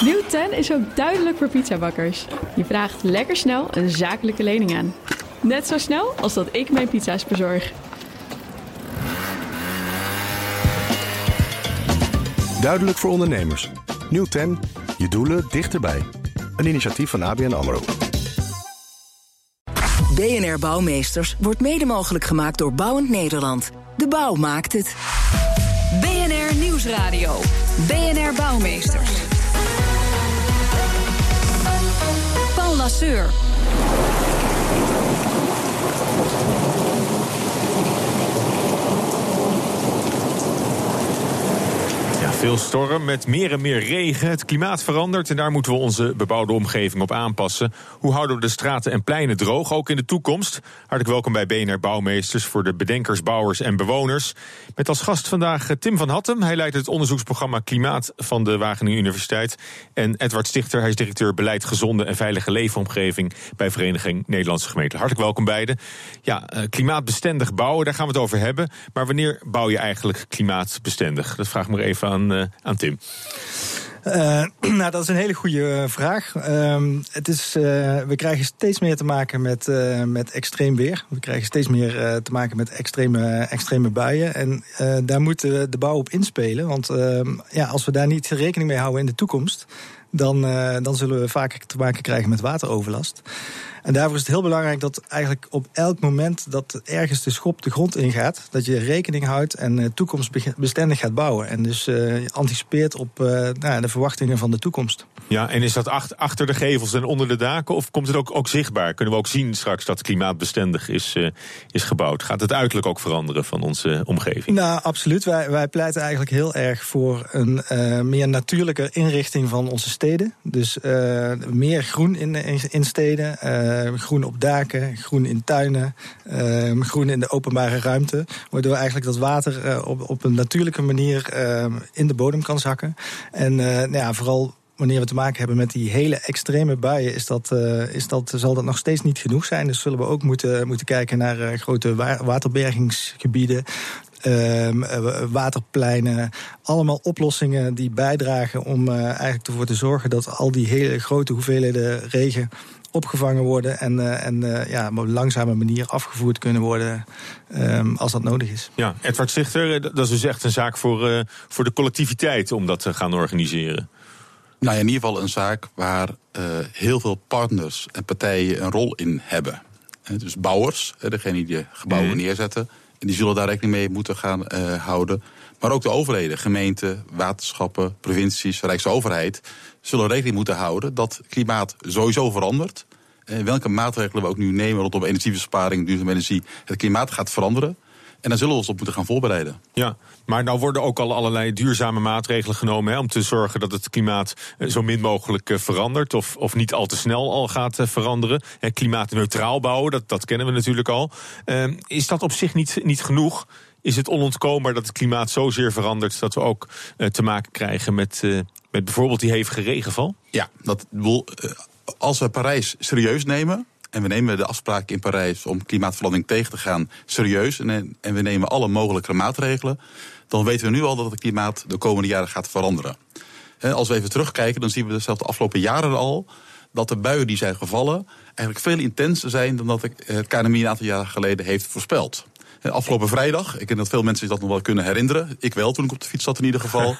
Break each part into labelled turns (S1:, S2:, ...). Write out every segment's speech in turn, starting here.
S1: Nieuw 10 is ook duidelijk voor pizzabakkers. Je vraagt lekker snel een zakelijke lening aan. Net zo snel als dat ik mijn pizza's bezorg.
S2: Duidelijk voor ondernemers. Nieuw 10. Je doelen dichterbij. Een initiatief van ABN AMRO.
S3: BNR Bouwmeesters wordt mede mogelijk gemaakt door Bouwend Nederland. De bouw maakt het.
S4: BNR Nieuwsradio. BNR Bouwmeesters. Paul
S5: veel storm met meer en meer regen. Het klimaat verandert en daar moeten we onze bebouwde omgeving op aanpassen. Hoe houden we de straten en pleinen droog, ook in de toekomst? Hartelijk welkom bij BNR Bouwmeesters voor de bedenkers, bouwers en bewoners. Met als gast vandaag eh, Tim van Hattem. Hij leidt het onderzoeksprogramma Klimaat van de Wageningen Universiteit. En Edward Stichter, hij is directeur beleid gezonde en veilige leefomgeving bij Vereniging Nederlandse Gemeenten. Hartelijk welkom beiden. Ja, eh, klimaatbestendig bouwen, daar gaan we het over hebben. Maar wanneer bouw je eigenlijk klimaatbestendig? Dat vraag ik maar even aan, aan Tim.
S6: Uh, nou, dat is een hele goede vraag. Uh, het is, we krijgen steeds meer te maken met, met extreem weer. We krijgen steeds meer te maken met extreme, extreme buien. En daar moet de bouw op inspelen. Want ehm, ja, als we daar niet rekening mee houden in de toekomst... dan, dan zullen we vaker te maken krijgen met wateroverlast. En daarvoor is het heel belangrijk dat eigenlijk op elk moment dat ergens de schop de grond ingaat, dat je rekening houdt en uh, toekomstbestendig gaat bouwen. En dus uh, anticipeert op uh, nou, de verwachtingen van de toekomst.
S5: Ja, en is dat achter, achter de gevels en onder de daken? Of komt het ook, ook zichtbaar? Kunnen we ook zien straks dat klimaatbestendig is, is gebouwd? Gaat het uiterlijk ook veranderen van onze omgeving?
S6: Nou, absoluut. Wij, wij pleiten eigenlijk heel erg voor een meer natuurlijke inrichting van onze steden. Dus meer groen in, in, steden. Uh, groen op daken, groen in tuinen, uh, groen in de openbare ruimte. Waardoor eigenlijk dat water uh, op, op een natuurlijke manier in de bodem kan zakken. En nou ja, vooral wanneer we te maken hebben met die hele extreme buien, is dat, is dat, zal dat nog steeds niet genoeg zijn. Dus zullen we ook moeten, moeten kijken naar grote wa waterbergingsgebieden. Uh, waterpleinen, allemaal oplossingen die bijdragen om eigenlijk ervoor te zorgen dat al die hele grote hoeveelheden regen opgevangen worden en, uh, en uh, ja, op een langzame manier afgevoerd kunnen worden um, als dat nodig is.
S5: Ja, Edward Stichter, eh, dat is dus echt een zaak voor, uh, voor de collectiviteit om dat te gaan organiseren.
S7: Nou ja, in ieder geval een zaak waar uh, heel veel partners en partijen een rol in hebben. Dus bouwers, degene die de gebouwen mm. neerzetten, en die zullen daar rekening mee moeten gaan houden. Maar ook de overheden, gemeenten, waterschappen, provincies, Rijksoverheid zullen rekening moeten houden dat klimaat sowieso verandert. En welke maatregelen we ook nu nemen rondom energiebesparing, duurzame energie, het klimaat gaat veranderen. En daar zullen we ons op moeten gaan voorbereiden.
S5: Ja, maar nou worden ook al allerlei duurzame maatregelen genomen hè, om te zorgen dat het klimaat eh, zo min mogelijk eh, verandert. Of, of niet al te snel al gaat eh, veranderen. klimaatneutraal bouwen, dat, dat kennen we natuurlijk al. Uh, is dat op zich niet, niet genoeg? Is het onontkoombaar dat het klimaat zozeer verandert dat we ook uh, te maken krijgen met, uh, met bijvoorbeeld die hevige regenval?
S7: Ja, dat, als we Parijs serieus nemen, en we nemen de afspraak in Parijs om klimaatverandering tegen te gaan serieus. En, en we nemen alle mogelijke maatregelen. Dan weten we nu al dat het klimaat de komende jaren gaat veranderen. als we even terugkijken, dan zien we zelfs de afgelopen jaren al. dat de buien die zijn gevallen eigenlijk veel intenser zijn dan dat het KNMI een aantal jaren geleden heeft voorspeld. Afgelopen vrijdag, ik denk dat veel mensen zich dat nog wel kunnen herinneren. Ik wel, toen ik op de fiets zat in ieder geval.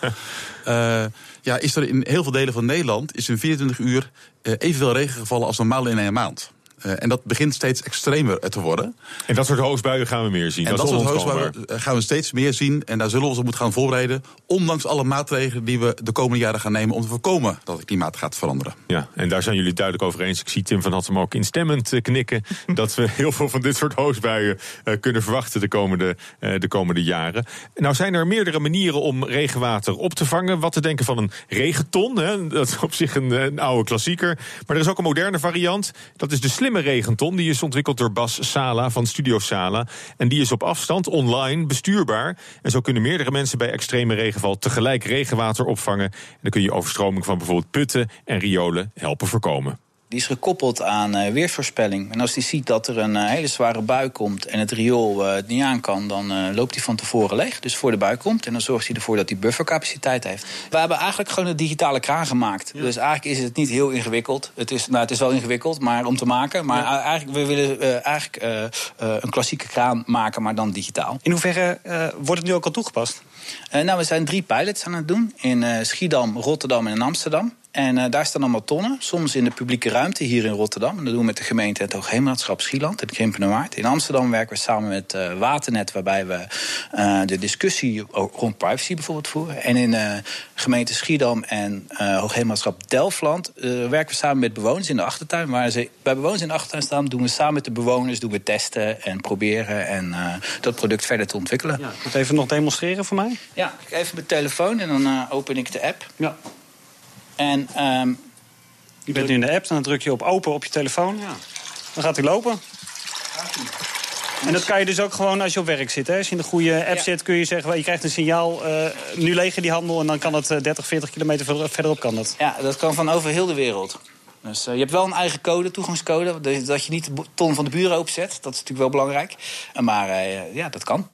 S7: uh, ja, is er in heel veel delen van Nederland is in 24 uur uh, evenveel regen gevallen als normaal in een maand. Uh, en dat begint steeds extremer te worden.
S5: En dat soort hoogstbuien gaan we meer zien.
S7: En dat, dat soort hoogstbuien gaan we steeds meer zien. En daar zullen we ons op moeten gaan voorbereiden. Ondanks alle maatregelen die we de komende jaren gaan nemen om te voorkomen dat het klimaat gaat veranderen.
S5: Ja, en daar zijn jullie duidelijk over eens. Ik zie Tim van Hattem ook instemmend knikken. dat we heel veel van dit soort hoogstbuien uh, kunnen verwachten de komende, de komende jaren. Nou zijn er meerdere manieren om regenwater op te vangen. Wat te denken van een regenton. Hè? Dat is op zich een, een oude klassieker. Maar er is ook een moderne variant. Dat is de slimme regenton. Die is ontwikkeld door Bas Sala van Studio Sala. En die is op afstand online bestuurbaar. En zo kunnen meerdere mensen bij extreme regenval tegelijk regenwater opvangen. En dan kun je overstroming van bijvoorbeeld putten en riolen helpen voorkomen.
S8: Die is gekoppeld aan uh, weersvoorspelling. En als die ziet dat er een uh, hele zware bui komt en het riool uh, het niet aan kan, dan loopt hij van tevoren leeg. Dus voor de bui komt. En dan zorgt hij ervoor dat hij buffercapaciteit heeft. We hebben eigenlijk gewoon een digitale kraan gemaakt. Ja. Dus eigenlijk is het niet heel ingewikkeld. Het is, nou, het is wel ingewikkeld maar om te maken. Maar ja. eigenlijk, we willen eigenlijk een klassieke kraan maken, maar dan digitaal.
S9: In hoeverre wordt het nu ook al toegepast?
S8: nou, we zijn drie pilots aan het doen. In Schiedam, Rotterdam en in Amsterdam. En uh, daar staan allemaal tonnen, soms in de publieke ruimte hier in Rotterdam. En dat doen we met de gemeente het Hoogheemraadschap Schieland en Krimpenerwaard. In Amsterdam werken we samen met uh, Waternet, waarbij we uh, de discussie rond privacy bijvoorbeeld voeren. En in de gemeente Schiedam en Hoogheemraadschap Delftland werken we samen met bewoners in de achtertuin. Waar ze bij bewoners in de achtertuin staan, doen we samen met de bewoners doen we testen en proberen en dat product verder te ontwikkelen.
S9: Ja, moet even nog demonstreren voor mij?
S8: Ja, even mijn telefoon en dan open ik de app.
S9: Ja.
S8: En, um,
S9: je bent nu in de app, dan druk je op open op je telefoon. Ja. Dan gaat hij lopen. En dat kan je dus ook gewoon als je op werk zit. Hè? Als je in de goede app zit, kun je zeggen... je krijgt een signaal, uh, nu leeg die handel... en dan kan het 30, eh, 40 kilometer verderop kan dat.
S8: Ja, dat kan van over heel de wereld. Dus uh, je hebt wel een eigen code, toegangscode... dat je niet de ton van de buren openzet. Dat is natuurlijk wel belangrijk. Maar ja, dat kan.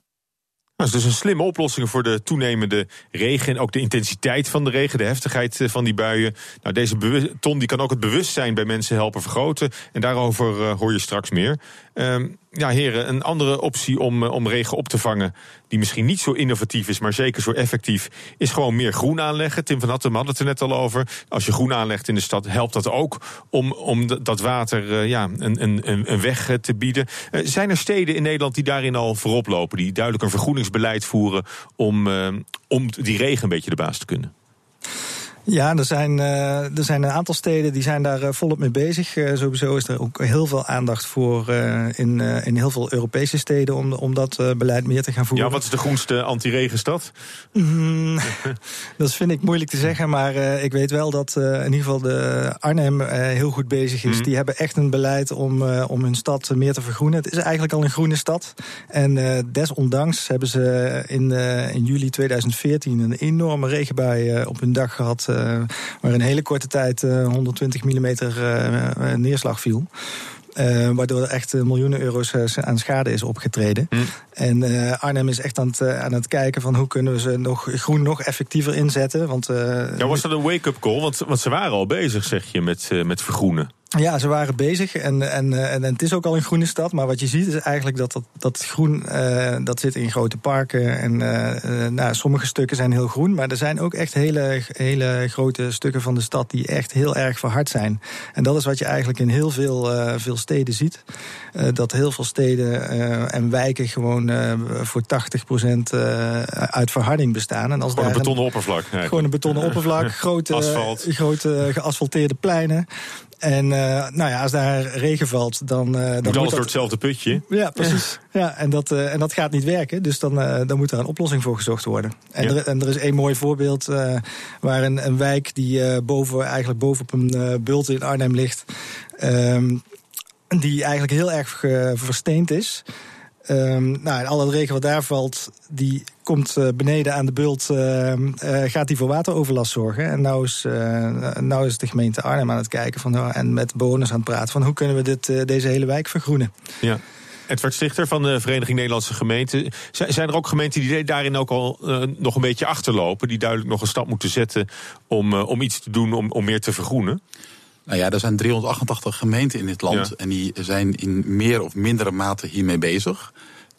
S5: Dat is dus een slimme oplossing voor de toenemende regen. En ook de intensiteit van de regen, de heftigheid eh, van die buien. Nou, deze ton die kan ook het bewustzijn bij mensen helpen vergroten. En daarover uh, hoor je straks meer. Um, ja, heren, een andere optie om, om regen op te vangen, die misschien niet zo innovatief is, maar zeker zo effectief, is gewoon meer groen aanleggen. Tim van Hattem had het er net al over. Als je groen aanlegt in de stad, helpt dat ook om, om dat water uh, ja, een, een, een weg te bieden. Zijn er steden in Nederland die daarin al voorop lopen, die duidelijk een vergroeningsbeleid voeren om, om die regen een beetje de baas te kunnen?
S6: Ja, er zijn, uh, er zijn een aantal steden die zijn daar uh, volop mee bezig. Uh, sowieso is er ook heel veel aandacht voor in, in heel veel Europese steden om, om dat beleid meer te gaan voeren.
S5: Ja, wat is de groenste anti-regenstad?
S6: Mm, dat vind ik moeilijk te zeggen, maar ik weet wel dat in ieder geval de Arnhem heel goed bezig is. Mm. Die hebben echt een beleid om, om hun stad meer te vergroenen. Het is eigenlijk al een groene stad. En desondanks hebben ze in, in juli 2014 een enorme regenbui op hun dag gehad waar in een hele korte tijd 120 mm neerslag viel. Uh, waardoor er echt miljoenen euro's aan schade is opgetreden. Hm. En uh, Arnhem is echt aan het, aan het kijken van hoe kunnen we ze nog groen nog effectiever inzetten. Want,
S5: ja, was dat een wake-up call? Want, want ze waren al bezig, zeg je, met, met vergroenen.
S6: Ja, ze waren bezig en, en, en, en, het is ook al een groene stad. Maar wat je ziet is eigenlijk dat dat, dat groen uh, dat zit in grote parken. En uh, nou, sommige stukken zijn heel groen. Maar er zijn ook echt hele, hele grote stukken van de stad die echt heel erg verhard zijn. En dat is wat je eigenlijk in heel veel, uh, veel steden ziet. dat heel veel steden en wijken gewoon voor 80% uit verharding bestaan. En
S5: als gewoon een betonnen oppervlak.
S6: Gewoon een betonnen oppervlak. grote, Asfalt. grote geasfalteerde pleinen. En uh, nou ja, als daar regen valt, dan. Uh, dan
S5: moet alles door hetzelfde putje.
S6: Ja, precies. Ja, en, dat, uh, en dat gaat niet werken. Dus dan, dan moet er een oplossing voor gezocht worden. En, er, en er is één mooi voorbeeld waar een, een wijk die boven, eigenlijk bovenop een bult in Arnhem ligt. Um, die eigenlijk heel erg versteend is. Um, nou, en al dat regen wat daar valt, die komt uh, beneden aan de bult, uh, uh, gaat die voor wateroverlast zorgen. En nou is, nou is de gemeente Arnhem aan het kijken van, nou, en met bewoners aan het praten van hoe kunnen we dit, deze hele wijk vergroenen.
S5: Ja. Edward Stichter van de Vereniging Nederlandse Gemeenten. Zijn er ook gemeenten die daarin ook al nog een beetje achterlopen, die duidelijk nog een stap moeten zetten om, om iets te doen om, om meer te vergroenen?
S7: Nou ja, er zijn 388 gemeenten in dit land. En die zijn in meer of mindere mate hiermee bezig.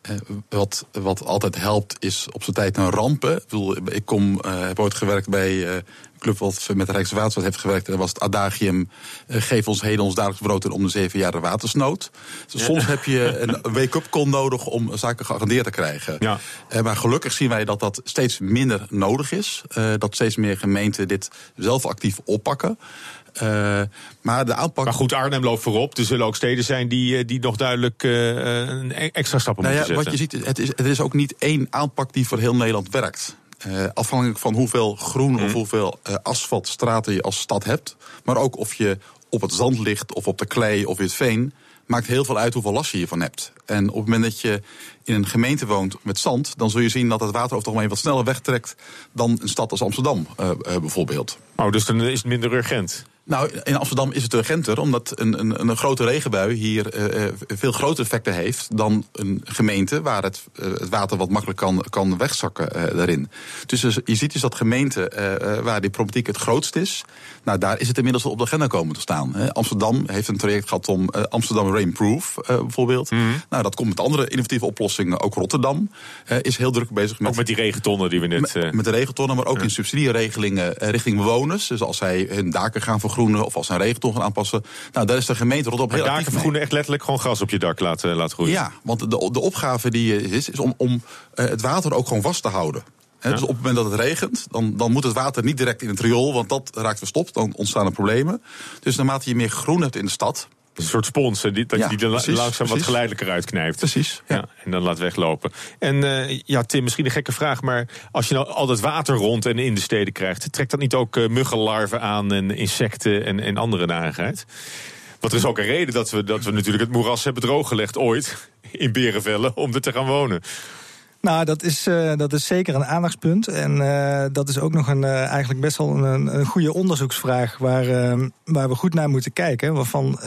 S7: Uh, wat, wat altijd helpt is op zijn tijd een rampen. Ik, bedoel, ik kom, uh, heb ooit gewerkt bij uh, een club wat met de Rijkswaterstaat heeft gewerkt. Dat was het adagium, geef ons heden ons dagelijks brood en om de zeven jaar watersnood. Dus soms heb je een wake-up call nodig om zaken geagendeerd te krijgen. Ja. maar gelukkig zien wij dat dat steeds minder nodig is. dat steeds meer gemeenten dit zelf actief oppakken.
S5: Uh, maar de aanpak. Maar goed, Arnhem loopt voorop. Er zullen ook steden zijn die, eh, die nog duidelijk uh, een e-, extra stappen nou moeten
S7: ja, zetten. Wat je ziet, het is, het is ook niet één aanpak die voor heel Nederland werkt. Uh, afhankelijk van hoeveel groen of mhm. hoeveel uh, asfaltstraten je als stad hebt. Maar ook of je op het zand ligt of op de klei of in het veen. Maakt heel veel uit hoeveel last je hiervan hebt. En op het moment dat je in een gemeente woont met zand, dan zul je zien dat het water over het algemeen wat sneller wegtrekt dan een stad als Amsterdam uh, bijvoorbeeld.
S5: Oh, dus dan is het minder urgent?
S7: Nou, in Amsterdam is het urgenter, omdat een, een, een grote regenbui hier uh, veel grotere effecten heeft dan een gemeente waar het, uh, het water wat makkelijk kan, kan wegzakken uh, daarin. Dus je ziet dus dat gemeenten waar die problematiek het grootst is, nou daar is het inmiddels al op de agenda komen te staan. Hè. Amsterdam heeft een traject gehad om Amsterdam Rainproof bijvoorbeeld.
S5: Mhm.
S7: Nou, dat komt met andere innovatieve oplossingen. Ook Rotterdam is heel druk bezig met.
S5: Ook met die regentonnen die we net.
S7: Met, met de regentonnen, maar ook in subsidieregelingen richting bewoners. Dus als zij hun daken gaan vergroenen of als ze een regenton gaan aanpassen. Nou, daar is de gemeente Rotterdam heel
S5: daken vergroenen echt letterlijk gewoon gras op je dak laten, laten groeien.
S7: Ja, want de, de opgave die is, is om, om uh, het water ook gewoon vast te houden. He. Dus op het moment dat het regent, dan, dan moet het water niet direct in het riool, want dat raakt verstopt. Dan ontstaan er problemen. Dus naarmate je meer groen hebt in de stad,
S5: een soort spons, die, dat
S7: Ja,
S5: je die er
S7: precies,
S5: langzaam wat geleidelijker uitknijpt.
S7: Precies, ja.
S5: Ja. en dan laat weglopen. En eh, ja, Tim, misschien een gekke vraag, maar als je nou al dat water rond en in de steden krijgt, trekt dat niet ook eh, muggenlarven aan en insecten en, en andere narigheid? Want er is ook een reden dat we, dat we natuurlijk het moeras hebben drooggelegd ooit in Berenvellen om er te gaan wonen.
S6: Nou, dat is, eh, dat is zeker een aandachtspunt. En eh, dat is ook nog een, eh, eigenlijk best wel een, een goede onderzoeksvraag waar, eh, waar we goed naar moeten kijken. Waarvan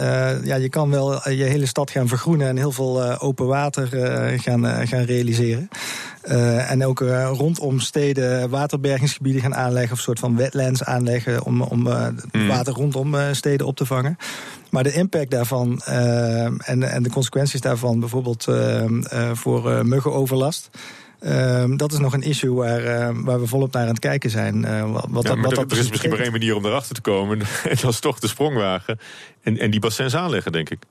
S6: ja, je kan wel je hele stad gaan vergroenen en heel veel open water gaan, gaan realiseren. Eh, en ook eh, rondom steden waterbergingsgebieden gaan aanleggen, of een soort van wetlands aanleggen om, om eh,
S5: Mm.
S6: water rondom steden op te vangen. Maar de impact daarvan en, en de consequenties daarvan, bijvoorbeeld voor muggenoverlast. dat is nog een issue waar, waar we volop naar aan het kijken zijn. wat, wat,
S5: Ja, er,
S6: dat
S5: er is misschien maar één manier om erachter te komen. En dat is toch de sprongwagen. En, en die bassins aanleggen, denk ik.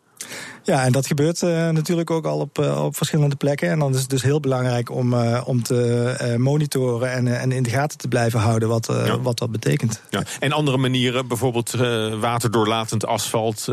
S6: Ja, en dat gebeurt eh, natuurlijk ook al op, eh, op verschillende plekken. En dan is het dus heel belangrijk om, eh, om te monitoren en, en in de gaten te blijven houden wat,
S5: Ja.
S6: wat dat betekent.
S5: Ja. En andere manieren, bijvoorbeeld waterdoorlatend asfalt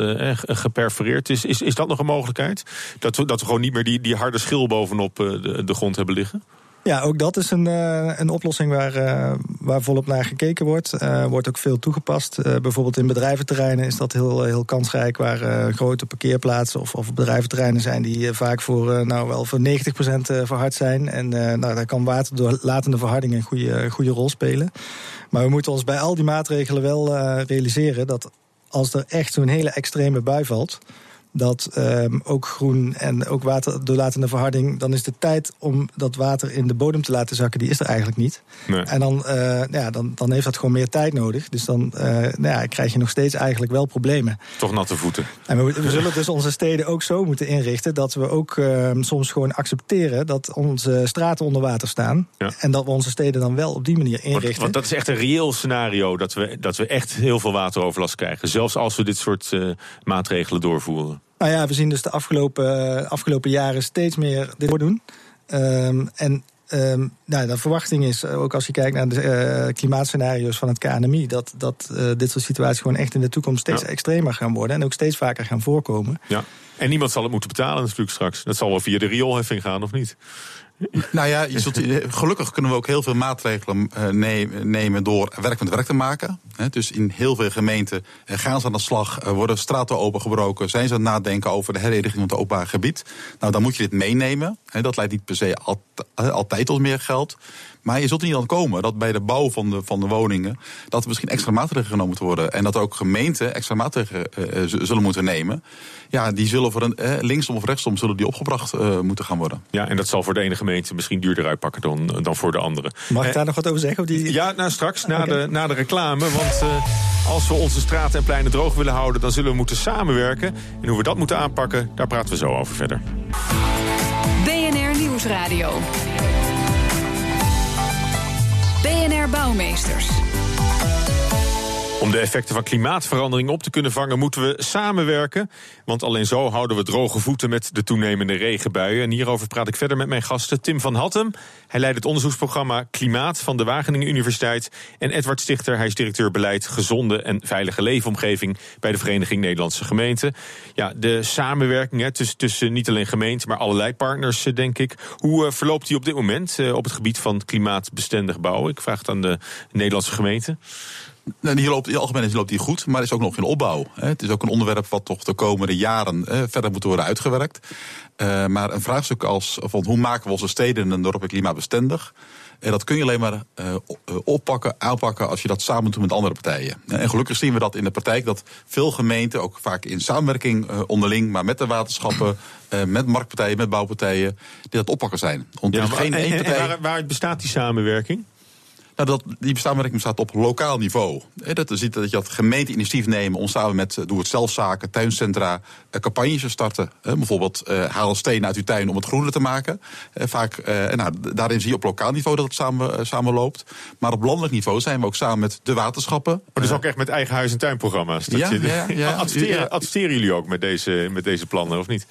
S5: geperforeerd. Is, is, is dat nog een mogelijkheid? Dat we, dat we gewoon niet meer die, die harde schil bovenop de, de grond hebben liggen?
S6: Ja, ook dat is een, eh, een oplossing waar, eh, waar volop naar gekeken wordt. Er wordt ook veel toegepast. Bijvoorbeeld in bedrijventerreinen is dat heel, heel kansrijk... waar grote parkeerplaatsen of, of bedrijventerreinen zijn... die vaak voor, nou, wel voor 90% eh, verhard zijn. En nou, daar kan waterdoorlatende verharding een goede, goede rol spelen. Maar we moeten ons bij al die maatregelen wel realiseren... dat als er echt zo'n hele extreme bui valt dat ehm, ook groen en ook waterdoorlatende verharding... dan is de tijd om dat water in de bodem te laten zakken... die is er eigenlijk niet.
S5: Nee.
S6: En dan, eh, ja, dan, dan heeft dat gewoon meer tijd nodig. Dus dan eh, nou ja, krijg je nog steeds eigenlijk wel problemen.
S5: Toch natte voeten.
S6: En we, we zullen dus onze steden ook zo moeten inrichten... dat we ook ehm, soms gewoon accepteren dat onze straten onder water staan...
S5: Ja.
S6: en dat we onze steden dan wel op die manier
S5: Want,
S6: inrichten.
S5: want dat is echt een reëel scenario dat we, dat we echt heel veel wateroverlast krijgen. Zelfs als we dit soort eh, maatregelen doorvoeren.
S6: Nou ja, we zien dus de afgelopen, eh, afgelopen jaren steeds meer dit doen. Ehm, en ehm, nou, de verwachting is, eh, ook als je kijkt naar de eh, klimaatscenario's van het KNMI... dat, dat dit soort situaties gewoon echt in de toekomst steeds
S5: Ja.
S6: extremer gaan worden... en ook steeds vaker gaan voorkomen.
S5: Ja. En niemand zal het moeten betalen natuurlijk straks. Dat zal wel via de rioolheffing gaan, of niet?
S7: Nou ja, je zult, gelukkig kunnen we ook heel veel maatregelen eh, ne- nemen door werk met werk te maken. Dus in heel veel gemeenten eh, gaan ze aan de slag, eh, worden straten opengebroken, zijn ze aan het nadenken over de herinrichting van het openbaar gebied. Nou, dan moet je dit meenemen. Dat leidt niet per se al- altijd tot meer geld. Maar je zult er niet aan komen dat bij de bouw van de, van de woningen... dat er misschien extra maatregelen genomen moeten worden. En dat ook gemeenten extra maatregelen eh, eh, zullen moeten nemen. Ja, die zullen voor een eh, linksom of rechtsom zullen die opgebracht eh, moeten gaan worden.
S5: Ja, en dat zal voor de ene gemeente misschien duurder uitpakken dan, dan voor de andere.
S6: Mag ik
S5: Eh,
S6: daar nog wat over zeggen? Die...
S5: Ja, nou straks, na, de, na de reclame. Want eh, als we onze straten en pleinen droog willen houden... dan zullen we moeten samenwerken. En hoe we dat moeten aanpakken, daar praten we zo over verder.
S4: BNR Nieuwsradio. Bouwmeesters.
S5: Om de effecten van klimaatverandering op te kunnen vangen, moeten we samenwerken. Want alleen zo houden we droge voeten met de toenemende regenbuien. En hierover praat ik verder met mijn gasten. Tim van Hattem, hij leidt het onderzoeksprogramma Klimaat van de Wageningen Universiteit. En Edward Stichter, hij is directeur beleid Gezonde en Veilige Leefomgeving bij de Vereniging Nederlandse Gemeenten. Ja, de samenwerking hè, tussen, tussen niet alleen gemeenten, maar allerlei partners, eh, denk ik. Hoe eh, verloopt die op dit moment eh, op het gebied van klimaatbestendig bouwen? Ik vraag het aan de Nederlandse gemeenten.
S7: Die loopt, in het algemeen loopt die goed, maar is ook nog in opbouw. Hè. Het is ook een onderwerp wat toch de komende jaren eh, verder moet worden uitgewerkt. Eh, maar een vraagstuk als van hoe maken we onze steden en dorpen klimaatbestendig... En dat kun je alleen maar uh, oppakken, aanpakken als je dat samen doet met andere partijen. En gelukkig zien we dat in de praktijk dat veel gemeenten, ook vaak in samenwerking uh, onderling, maar met de waterschappen, met marktpartijen, met bouwpartijen, die dat oppakken zijn.
S5: Want ja, maar, geen en, en, waar, waar bestaat die samenwerking?
S7: Nou, dat, die samenwerking bestaat op lokaal niveau. Dat ziet dat je dat gemeente initiatief nemen om samen met Doe het zelfzaken, tuincentra, campagnes te starten. Bijvoorbeeld haal stenen uit uw tuin om het groener te maken. Vaak, nou, daarin zie je op lokaal niveau dat het samen, samen loopt. Maar op landelijk niveau zijn we ook samen met de waterschappen.
S5: Maar dus ook echt met eigen huis- en tuinprogramma's?
S7: Ja, ja, ja,
S5: adverteren, adverteren jullie ook met deze, met deze plannen, of niet?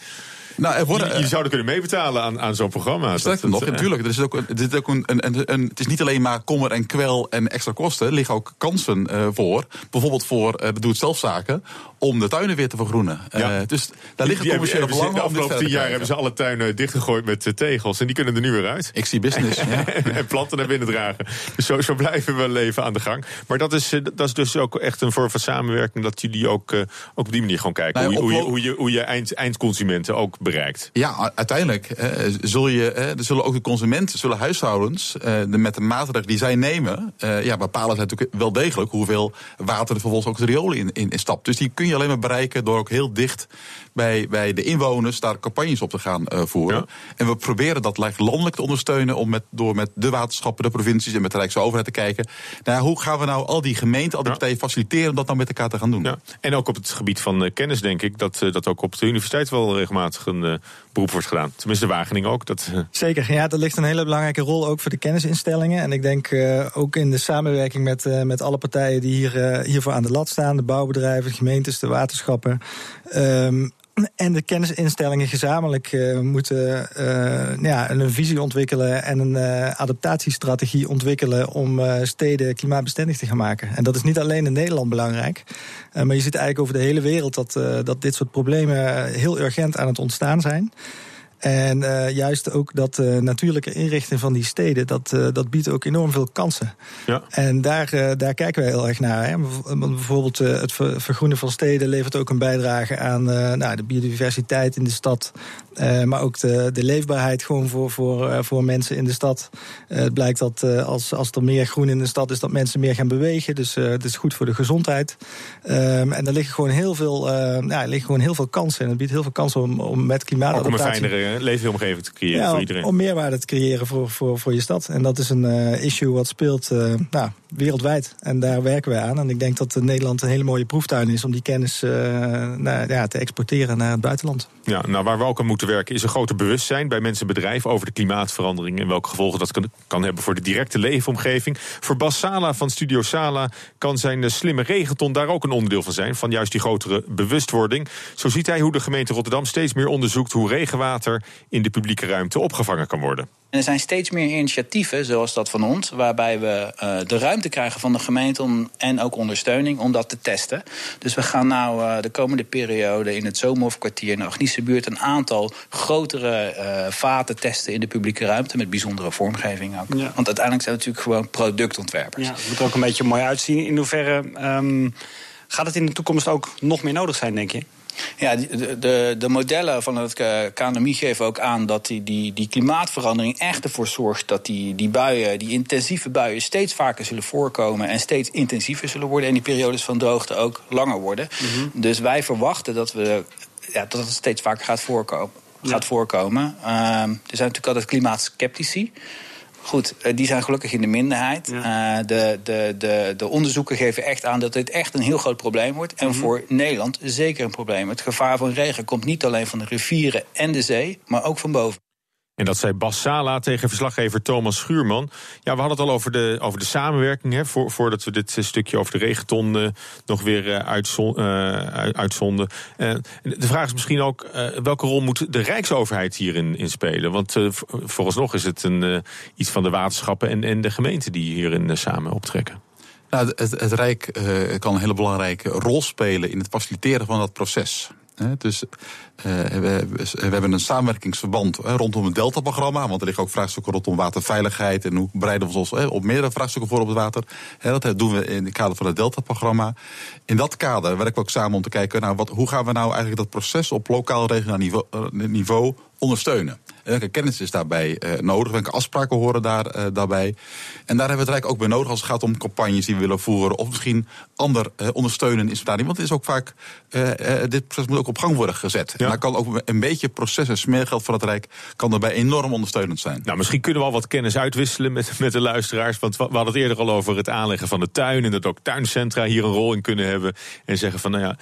S7: Nou, er worden,
S5: je, zouden kunnen meebetalen aan, aan zo'n programma.
S7: Sterker nog, natuurlijk. Er is ook, er is ook een, een, een, het is niet alleen maar kommer en kwel en extra kosten. Er liggen ook kansen uh, voor. Bijvoorbeeld voor de doe-het-zelfzaken om de tuinen weer te vergroenen. Ja. Uh, dus daar liggen commerciële belangen.
S5: De afgelopen tien jaar hebben ze alle tuinen dichtgegooid met tegels. En die kunnen er nu weer uit.
S7: Ik zie business. ja.
S5: en planten naar binnen dragen. Dus zo, zo blijven we leven aan de gang. Maar dat is, dat is dus ook echt een vorm van samenwerking. Dat jullie ook, ook op die manier gewoon kijken. Nou, hoe, je, hoe, je, hoe je eind, eindconsumenten ook bereikt.
S7: Ja, uiteindelijk eh, zul je, eh, zullen ook de consumenten, zullen huishoudens eh, de, met de maatregelen die zij nemen, eh, ja, bepalen zij natuurlijk wel degelijk hoeveel water er vervolgens ook de riolen in, in, in stapt. Dus die kun je alleen maar bereiken door ook heel dicht bij, bij de inwoners daar campagnes op te gaan uh, voeren. En we proberen dat landelijk te ondersteunen om met, door met de waterschappen, de provincies en met de Rijksoverheid te kijken. Nou, hoe gaan we nou al die gemeenten, al die partijen faciliteren om dat nou met elkaar te gaan doen? Ja.
S5: En ook op het gebied van uh, kennis, denk ik, dat, uh, dat ook op de universiteit wel regelmatig een beroep wordt gedaan. Tenminste, Wageningen ook. Dat,
S6: Zeker, ja, er ligt een hele belangrijke rol ook voor de kennisinstellingen. En ik denk ook in de samenwerking met, met alle partijen die hier, hiervoor aan de lat staan, de bouwbedrijven, de gemeentes, de waterschappen. Um, en de kennisinstellingen gezamenlijk uh, moeten uh, ja, een visie ontwikkelen en een uh, adaptatiestrategie ontwikkelen om steden klimaatbestendig te gaan maken. En dat is niet alleen in Nederland belangrijk, maar je ziet eigenlijk over de hele wereld dat, dat dit soort problemen heel urgent aan het ontstaan zijn. En uh, juist ook dat uh, natuurlijke inrichting van die steden, dat, uh, dat biedt ook enorm veel kansen. Ja. En daar, daar kijken we heel erg naar. Hè. Bijvoorbeeld het vergroenen van steden levert ook een bijdrage aan nou, de biodiversiteit in de stad. Maar ook de, de leefbaarheid gewoon voor, voor, voor mensen in de stad. het blijkt dat als, als er meer groen in de stad is, dat mensen meer gaan bewegen. Dus het is goed voor de gezondheid. Um, en er liggen gewoon heel veel, er liggen gewoon heel veel kansen. En het biedt heel veel kansen om, om met klimaatadaptatie
S5: leefomgeving te creëren voor iedereen.
S6: Om meerwaarde te creëren voor, voor, voor je stad. En dat is een issue wat speelt nou, wereldwijd. En daar werken wij aan. En ik denk dat Nederland een hele mooie proeftuin is om die kennis nou, ja, te exporteren naar het buitenland.
S5: Ja, nou, waar we ook aan moeten werken is een groter bewustzijn bij mensen en bedrijven over de klimaatverandering en welke gevolgen dat kan, kan hebben voor de directe leefomgeving. Voor Bas Sala van Studio Sala kan zijn slimme regenton daar ook een onderdeel van zijn, van juist die grotere bewustwording. Zo ziet hij hoe de gemeente Rotterdam steeds meer onderzoekt hoe regenwater in de publieke ruimte opgevangen kan worden.
S8: En er zijn steeds meer initiatieven, zoals dat van ons, waarbij we uh, de ruimte krijgen van de gemeente om, en ook ondersteuning om dat te testen. Dus we gaan nou uh, de komende periode in het Zomerhofkwartier in de Agnische buurt een aantal grotere uh, vaten testen in de publieke ruimte met bijzondere vormgeving ook. Ja. Want uiteindelijk zijn we natuurlijk gewoon productontwerpers.
S9: Ja, het moet ook een beetje mooi uitzien. In hoeverre um, gaat het in de toekomst ook nog meer nodig zijn, denk je?
S8: Ja, de, de, de, modellen van het KNMI geven ook aan dat die, die, die klimaatverandering echt ervoor zorgt dat die, die buien, die intensieve buien, steeds vaker zullen voorkomen en steeds intensiever zullen worden. En die periodes van droogte ook langer worden. Mm -hmm. Dus wij verwachten dat, we, ja, dat het steeds vaker gaat voorkomen. Gaat voorkomen. Um, er zijn natuurlijk altijd klimaatskeptici. Goed, eh, die zijn gelukkig in de minderheid. Ja. Uh, de, de, de, de onderzoeken geven echt aan dat dit echt een heel groot probleem wordt. En mm -hmm. voor Nederland zeker een probleem. Het gevaar van regen komt niet alleen van de rivieren en de zee, maar ook van boven.
S5: En dat zei Bas Sala tegen verslaggever Thomas Schuurman. Ja, we hadden het al over de, over de samenwerking. Hè, voor, voordat we dit stukje over de regenton uh, nog weer uh, uitzonden. de vraag is misschien ook: welke rol moet de Rijksoverheid hierin in spelen? Want nog is het een, iets van de waterschappen en, en de gemeenten die hierin samen optrekken.
S7: Nou, het, het Rijk kan een hele belangrijke rol spelen in het faciliteren van dat proces. Dus uh, we, hebben een samenwerkingsverband rondom het Delta-programma. Want er liggen ook vraagstukken rondom waterveiligheid. En hoe bereiden we ons op meerdere vraagstukken voor op het water. dat doen we in het kader van het Delta-programma. In dat kader werken we ook samen om te kijken... Nou, wat, hoe gaan we nou eigenlijk dat proces op lokaal regionaal niveau, niveau ondersteunen. Welke kennis is daarbij uh, nodig? Welke afspraken horen daar, uh, daarbij? En daar hebben we het Rijk ook bij nodig als het gaat om campagnes die we willen voeren. Of misschien ander uh, ondersteunen instrumentarium. Want het is ook vaak, dit proces moet ook op gang worden gezet. Ja. En daar kan ook een beetje proces en smeergeld van het Rijk kan daarbij enorm ondersteunend zijn.
S5: Nou, misschien kunnen we al wat kennis uitwisselen met, met de luisteraars. Want we hadden het eerder al over het aanleggen van de tuin. En dat ook tuincentra hier een rol in kunnen hebben. En zeggen van, nou ja,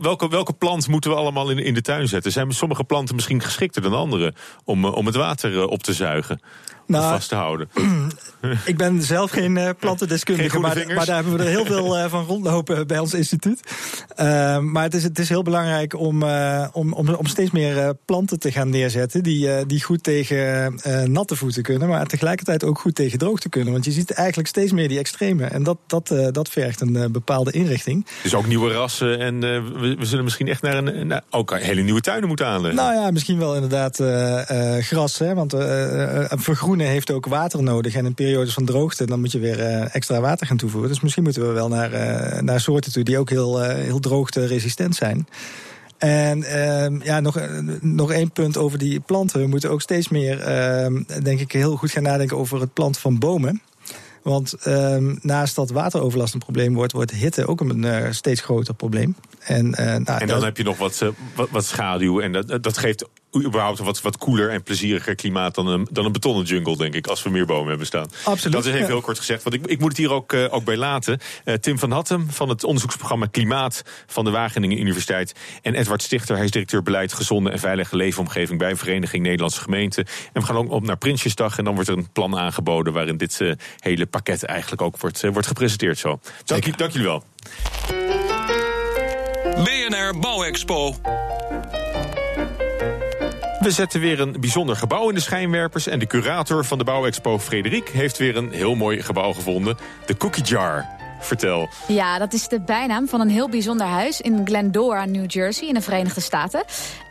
S5: welke, welke plant moeten we allemaal in, in de tuin zetten? Zijn sommige planten misschien geschikter dan andere? Om, eh, om het water eh, op te zuigen nou, vast te houden.
S6: ik ben zelf geen uh, plantendeskundige, maar, maar, daar hebben we er heel veel uh, van rondlopen bij ons instituut. Uh, maar het is, het is heel belangrijk om, om, om, om steeds meer planten te gaan neerzetten die, die goed tegen natte voeten kunnen, maar tegelijkertijd ook goed tegen droogte kunnen. Want je ziet eigenlijk steeds meer die extreme en dat, dat, dat vergt een bepaalde inrichting.
S5: Dus ook nieuwe rassen en we, we, zullen misschien echt naar een naar ook hele nieuwe tuinen moeten aanleggen.
S6: Nou ja, misschien wel inderdaad gras, hè, want vergroening heeft ook water nodig. En in periodes van droogte dan moet je weer uh, extra water gaan toevoegen. Dus misschien moeten we wel naar, uh, naar soorten toe die ook heel, uh, heel droogte-resistent zijn. En uh, ja, nog, nog één punt over die planten. We moeten ook steeds meer, ehm, denk ik, heel goed gaan nadenken over het planten van bomen. Want ehm, naast dat wateroverlast een probleem wordt, wordt hitte ook een steeds groter probleem.
S5: En, nou, en dan heb je nog wat, wat, wat, schaduw. En dat, dat geeft überhaupt een wat, wat koeler en plezieriger klimaat dan een, dan een betonnen jungle, denk ik, als we meer bomen hebben staan.
S6: Absoluut.
S5: Dat is even heel kort gezegd, want ik, ik moet het hier ook, uh, ook bij laten. Uh, Tim van Hattem van het onderzoeksprogramma Klimaat van de Wageningen Universiteit. En Edward Stichter, hij is directeur beleid gezonde en veilige leefomgeving bij Vereniging Nederlandse Gemeenten. En we gaan ook op naar Prinsjesdag en dan wordt er een plan aangeboden waarin dit uh, hele pakket eigenlijk ook wordt, wordt gepresenteerd zo. Dank, dank jullie wel.
S10: BNR Bouwexpo.
S5: We zetten weer een bijzonder gebouw in de schijnwerpers. En de curator van de Bouwexpo, Frederik, heeft weer een heel mooi gebouw gevonden. De Cookie Jar. Vertel.
S11: Ja, dat is de bijnaam van een heel bijzonder huis in Glendora, New Jersey, in de Verenigde Staten.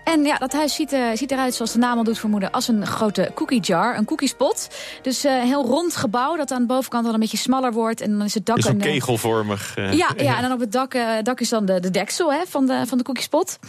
S11: En ja, dat huis ziet, uh, ziet eruit, zoals de naam al doet vermoeden, als een grote cookie jar, een cookiespot. Dus uh, een heel rond gebouw dat aan de bovenkant al een beetje smaller wordt. En dan is het dak...
S5: een, een kegelvormig.
S11: Uh, ja, ja, en dan op het dak, dak is dan de, de deksel hè, van, de, van de cookiespot.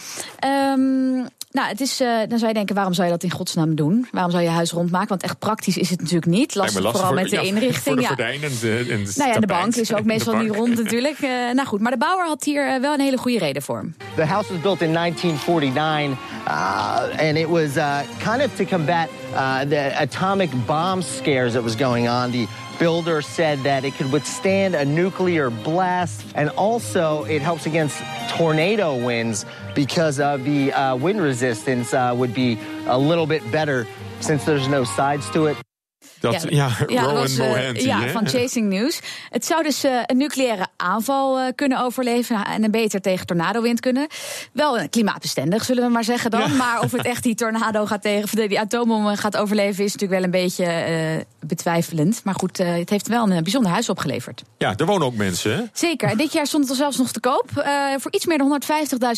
S11: Um, nou, het is, uh, dan zou je denken, waarom zou je dat in godsnaam doen? Waarom zou je huis rondmaken? Want echt praktisch is het natuurlijk niet. Lastig, lastig vooral met de inrichting. Voor
S5: de
S11: ja.
S5: en de, en de
S11: Nou ja, de bank is ook meestal niet rond natuurlijk. Uh, nou goed, maar de bouwer had hier uh, wel een hele goede reden voor.
S12: The house was built in 1949 uh, and it was uh, kind of to combat uh, the atomic bomb scares that was going on. The builder said that it could withstand a nuclear blast and also it helps against tornado winds because of the uh, wind resistance uh, would be a little bit better since there's no sides to it.
S5: Dat, ja, ja, Rowan was,
S11: ja van Chasing News. Het zou dus uh, een nucleaire aanval uh, kunnen overleven en een beter tegen tornadowind kunnen. Wel klimaatbestendig, zullen we maar zeggen dan. Ja. Maar of het echt die tornado gaat tegen, die atoombom gaat overleven, is natuurlijk wel een beetje betwijfelend. Maar goed, het heeft wel een bijzonder huis opgeleverd.
S5: Ja, er wonen ook mensen. Hè?
S11: Zeker. Dit jaar stond het er zelfs nog te koop. voor iets meer dan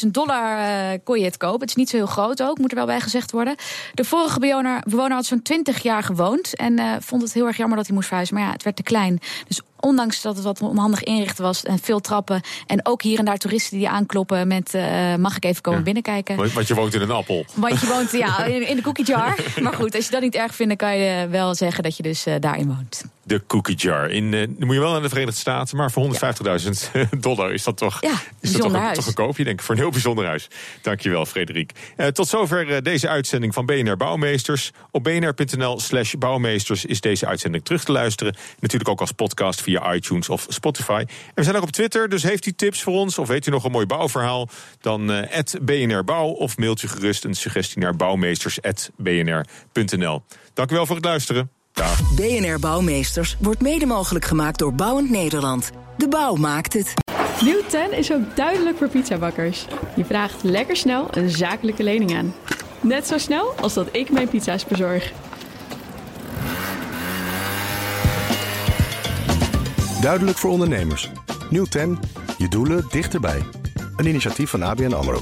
S11: 150.000 dollar kon je het kopen. Het is niet zo heel groot ook, moet er wel bij gezegd worden. De vorige bewoner, bewoner had zo'n 20 jaar gewoond. En vond het heel erg jammer dat hij moest verhuizen. Maar ja, het werd te klein. Dus ondanks dat het wat onhandig inricht was en veel trappen... en ook hier en daar toeristen die aankloppen met... Uh, mag ik even komen ja. binnenkijken?
S5: Want je woont in een appel.
S11: Want je woont ja, in, de cookie jar. Maar goed, als je dat niet erg vindt... dan kan je wel zeggen dat je dus uh, daarin woont.
S5: De cookie jar. In, uh, moet je wel naar de Verenigde Staten... maar voor 150.000 dollar is dat toch,
S11: ja,
S5: is dat toch, toch een koopje, denk ik. Voor een heel bijzonder huis. Dankjewel, Frederik. tot zover deze uitzending van BNR Bouwmeesters. Op bnr.nl slash bouwmeesters is deze uitzending terug te luisteren. Natuurlijk ook als podcast via iTunes of Spotify. En we zijn ook op Twitter, dus heeft u tips voor ons... of weet u nog een mooi bouwverhaal, dan uh, BNR Bouw... of mailt u gerust een suggestie naar bouwmeesters.bnr.nl. Dank u wel voor het luisteren.
S3: BNR Bouwmeesters wordt mede mogelijk gemaakt door Bouwend Nederland. De bouw maakt het.
S1: Nieuw 10 is ook duidelijk voor pizzabakkers. Je vraagt lekker snel een zakelijke lening aan. Net zo snel als dat ik mijn pizza's bezorg.
S2: Duidelijk voor ondernemers. Nieuw 10, je doelen dichterbij. Een initiatief van ABN AMRO.